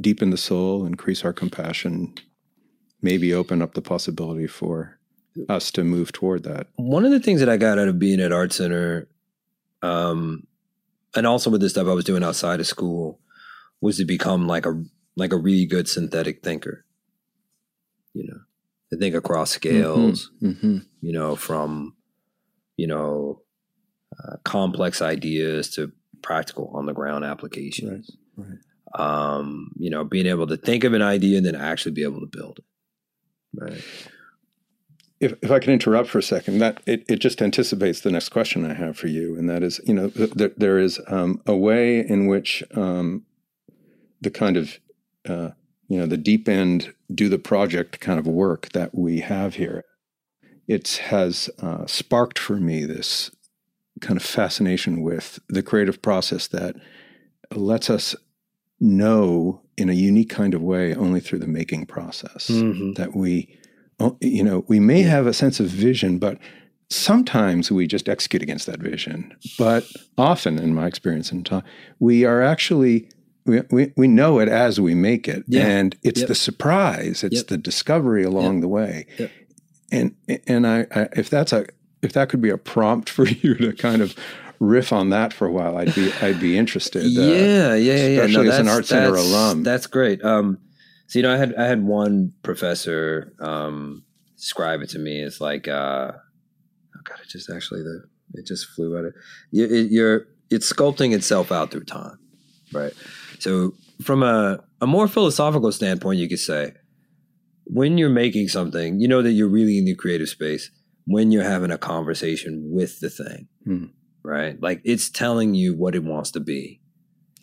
deepen the soul, increase our compassion, maybe open up the possibility for us to move toward that. One of the things that I got out of being at Art Center, um, and also with the stuff I was doing outside of school, was to become like a like a really good synthetic thinker. You know, to think across scales. Mm-hmm. Mm-hmm. You know, from you know uh, complex ideas to practical on the ground applications. Right. Right. Um, you know, being able to think of an idea and then actually be able to build it. Right if, if I can interrupt for a second, that it, it just anticipates the next question I have for you, and that is, you know, there, there is um, a way in which um, the kind of, uh, you know, the deep end, do the project kind of work that we have here, it has uh, sparked for me this kind of fascination with the creative process that lets us know in a unique kind of way only through the making process mm-hmm. that we you know, we may have a sense of vision, but sometimes we just execute against that vision. But often, in my experience in time, we are actually we, we, we know it as we make it, yeah. and it's yep. the surprise, it's yep. the discovery along yep. the way. And and I, I if that's a if that could be a prompt *laughs* for you to kind of riff on that for a while, I'd be I'd be interested. yeah, uh, yeah, yeah, especially no, as an art center alum. That's great. Um, so you know, I had I had one professor um, describe it to me. It's like, uh, oh god, it just actually the it just flew out of you, it, you're it's sculpting itself out through time, right? So from a a more philosophical standpoint, you could say when you're making something, you know that you're really in the creative space when you're having a conversation with the thing, hmm. right? Like it's telling you what it wants to be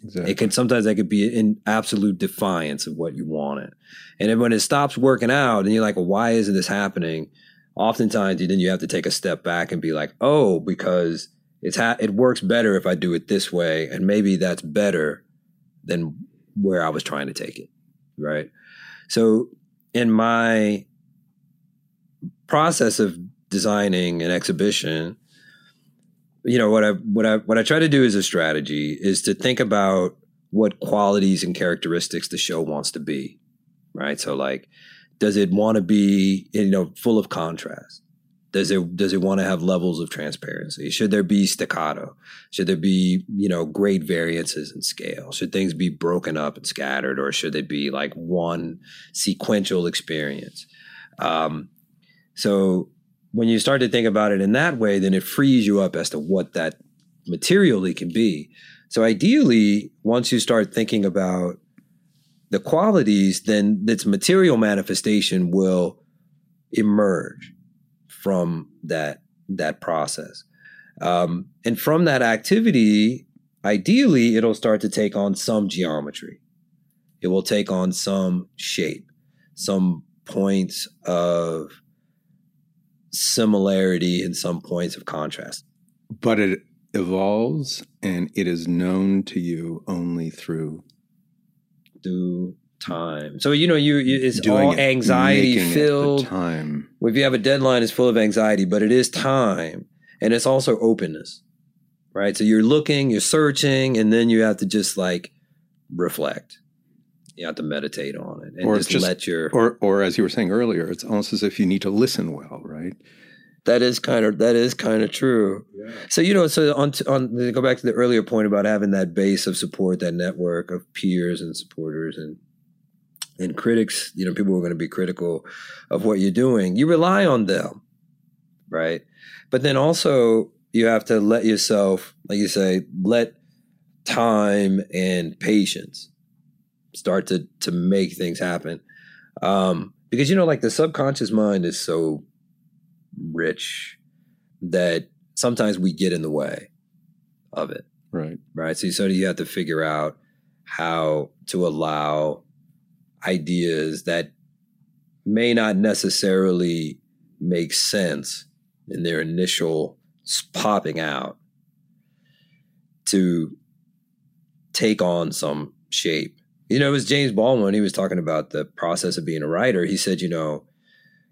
Exactly. It can sometimes that could be in absolute defiance of what you wanted. And then when it stops working out and you're like, well, why isn't this happening? Oftentimes then you have to take a step back and be like, oh, because it's ha- it works better if I do it this way. And maybe that's better than where I was trying to take it. Right. So in my process of designing an exhibition, you know what I what I what I try to do as a strategy is to think about what qualities and characteristics the show wants to be, right? So like, does it want to be you know full of contrast? Does it does it want to have levels of transparency? Should there be staccato? Should there be you know great variances in scale? Should things be broken up and scattered, or should it be like one sequential experience? Um, so when you start to think about it in that way, then it frees you up as to what that materially can be. So ideally, once you start thinking about the qualities, then its material manifestation will emerge from that that process. Um, and from that activity, ideally, it'll start to take on some geometry. It will take on some shape, some points of similarity in some points of contrast. But it evolves and it is known to you only through through time. So you know, you, you it's all it, anxiety filled. time. If you have a deadline, it's full of anxiety, but it is time, and it's also openness, right? So you're looking, you're searching, and then you have to just like reflect you have to meditate on it and or just, just let your or or as you were saying earlier, it's almost as if you need to listen well, right? that is kind of that is kind of true. Yeah. So you know, so on on to go back to the earlier point about having that base of support, that network of peers and supporters and and critics. You know, people are going to be critical of what you're doing. You rely on them, right? But then also you have to let yourself, like you say, let time and patience start to to make things happen. Um, because you know, like the subconscious mind is so rich that sometimes we get in the way of it. Right. Right. So, so you have to figure out how to allow ideas that may not necessarily make sense in their initial popping out to take on some shape. You know, it was James Baldwin. He was talking about the process of being a writer. He said, you know,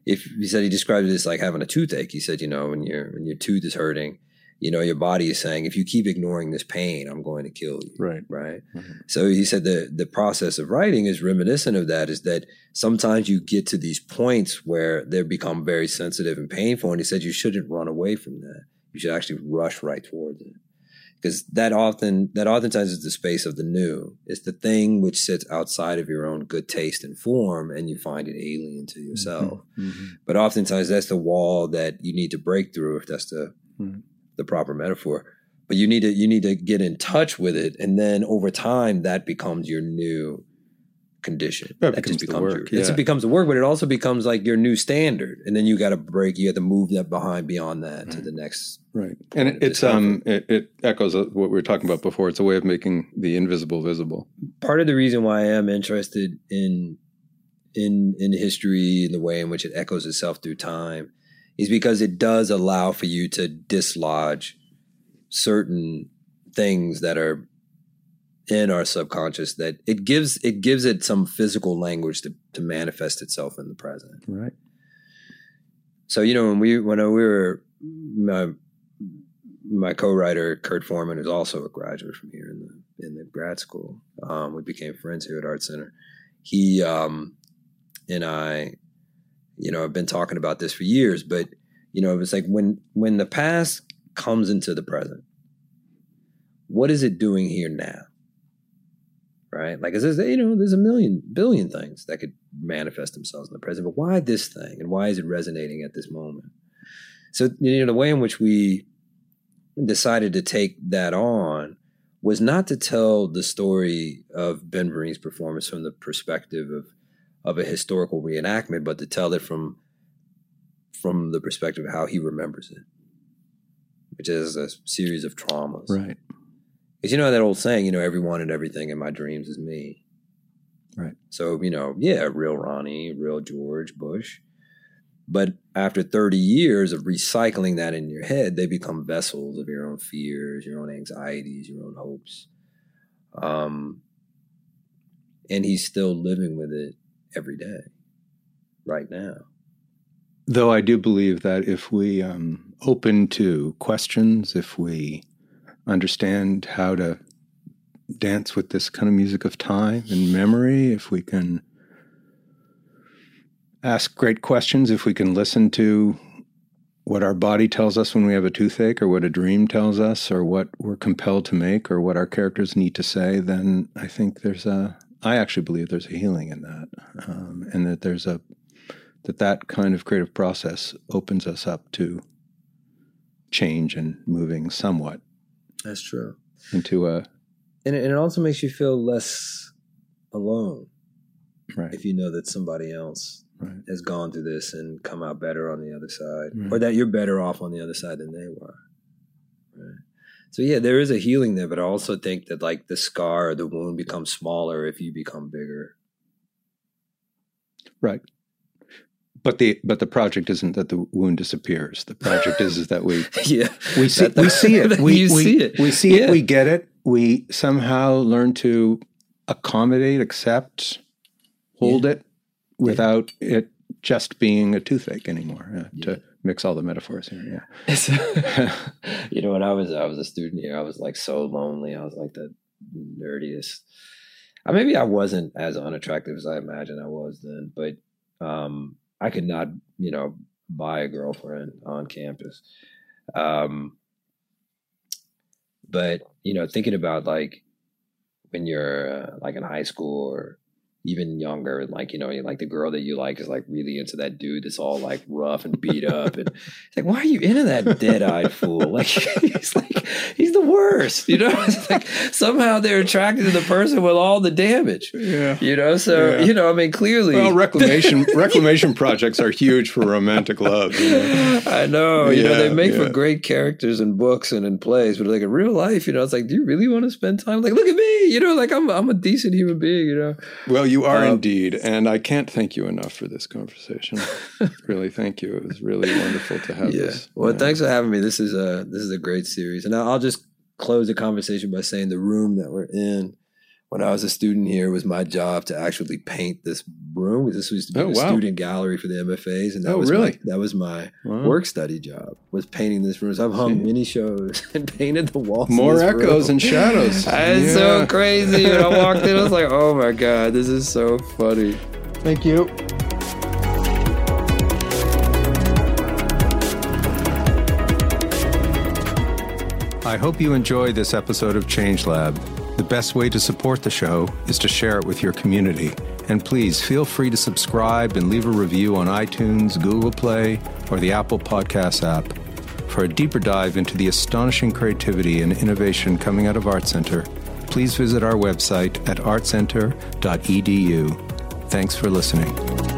if he said he described it as like having a toothache. He said, you know, when your when your tooth is hurting, you know, your body is saying, if you keep ignoring this pain, I'm going to kill you. Right. Right. Mhm. So he said the the process of writing is reminiscent of that. Is that sometimes you get to these points where they become very sensitive and painful, and he said you shouldn't run away from that. You should actually rush right towards it. Because that often that oftentimes is the space of the new. It's the thing which sits outside of your own good taste and form, and you find it alien to yourself. Mhm. But oftentimes that's the wall that you need to break through, if that's the Hmm. the proper metaphor. But you need to you need to get in touch with it, and then over time that becomes your new condition. That That becomes the work, Your, yeah. It becomes the work, but it also becomes like your new standard, and then you got to break. You have to move that behind beyond that to the next. Right. And it, it's um it, it echoes what we were talking about before. It's a way of making the invisible visible. Part of the reason why I am interested in in in history and the way in which it echoes itself through time is because it does allow for you to dislodge certain things that are in our subconscious that it gives it gives it some physical language to, to manifest itself in the present Right. so you know when we when we were my my co-writer Kurt Foreman is also a graduate from here in the in the grad school. Um, we became friends here at Art Center. He um, and I, you know, have been talking about this for years, but you know, it was like when when the past comes into the present, what is it doing here now? Right? Like, this, you know, there's a million billion things that could manifest themselves in the present, but why this thing, and why is it resonating at this moment? So, you know, the way in which we decided to take that on was not to tell the story of Ben Vereen's performance from the perspective of of a historical reenactment, but to tell it from from the perspective of how he remembers it, which is a series of traumas. Right. Because you know that old saying, you know, everyone and everything in my dreams is me. Right. So, you know, yeah, real Ronnie, real George Bush. But after 30 years of recycling that in your head, they become vessels of your own fears, your own anxieties, your own hopes. Um, and he's still living with it every day, right now. Though I do believe that if we um, open to questions, if we understand how to dance with this kind of music of time and memory, if we can ask great questions, if we can listen to what our body tells us when we have a toothache, or what a dream tells us, or what we're compelled to make, or what our characters need to say, then I think there's a, I actually believe there's a healing in that, um, and that there's a, that that kind of creative process opens us up to change and moving somewhat That's true. into a And it, and it also makes you feel less alone right, if you know that somebody else right, has gone through this and come out better on the other side, Right. or that you're better off on the other side than they were. Right. So yeah, there is a healing there, but I also think that like the scar or the wound becomes smaller if you become bigger. right. But the but the project isn't that the wound disappears. The project is, is that we *laughs* yeah, we see That- we see it. *laughs* We, we, see it. We see Yeah. it. We get it. We somehow learn to accommodate, accept, hold it without it just being a toothache anymore. uh, Yeah. To mix all the metaphors here. Yeah. *laughs* You know, when I was I was a student here, I was like so lonely. I was like the nerdiest. Uh, maybe I wasn't as unattractive as I imagined I was then, but um, I could not, you know, buy a girlfriend on campus. Um, but you know, thinking about like when you're uh, like in high school or even younger, and like you know, like the girl that you like is like really into that dude that's all like rough and beat up, and it's like, why are you into that dead-eyed fool? *laughs* Like he's like he's the worst, you know. *laughs* It's like somehow they're attracted to the person with all the damage, Yeah. you know. So Yeah. you know, I mean, clearly, Well, *laughs* reclamation reclamation projects are huge for romantic love. you know? I know, you know, they Yeah, make for great characters in books and in plays, but like in real life, you know, it's like, do you really want to spend time? Like, look at me, you know, like I'm I'm a decent human being, you know. Well, you are Um, indeed, and I can't thank you enough for this conversation. *laughs* really, thank you. It was really wonderful to have Yeah. this. Well, Yeah. thanks for having me. This is a this is a great series, and I'll just close the conversation by saying the room that we're in. When I was a student here, it was my job to actually paint this room. This used to be Oh, the wow. student gallery for the MFAs, and that Oh, was really? my, that was my Wow. work study job was painting this room. So I've hung See. mini shows *laughs* and painted the walls. of More this echoes room. and shadows. *laughs* It's Yeah. so crazy. When I walked in, I was like, "Oh my god, this is so funny." Thank you. I hope you enjoyed this episode of Change Lab. Best way to support the show is to share it with your community. And please feel free to subscribe and leave a review on iTunes, Google Play, or the Apple Podcasts app. For a deeper dive into the astonishing creativity and innovation coming out of Art Center, please visit our website at artcenter.edu. Thanks for listening.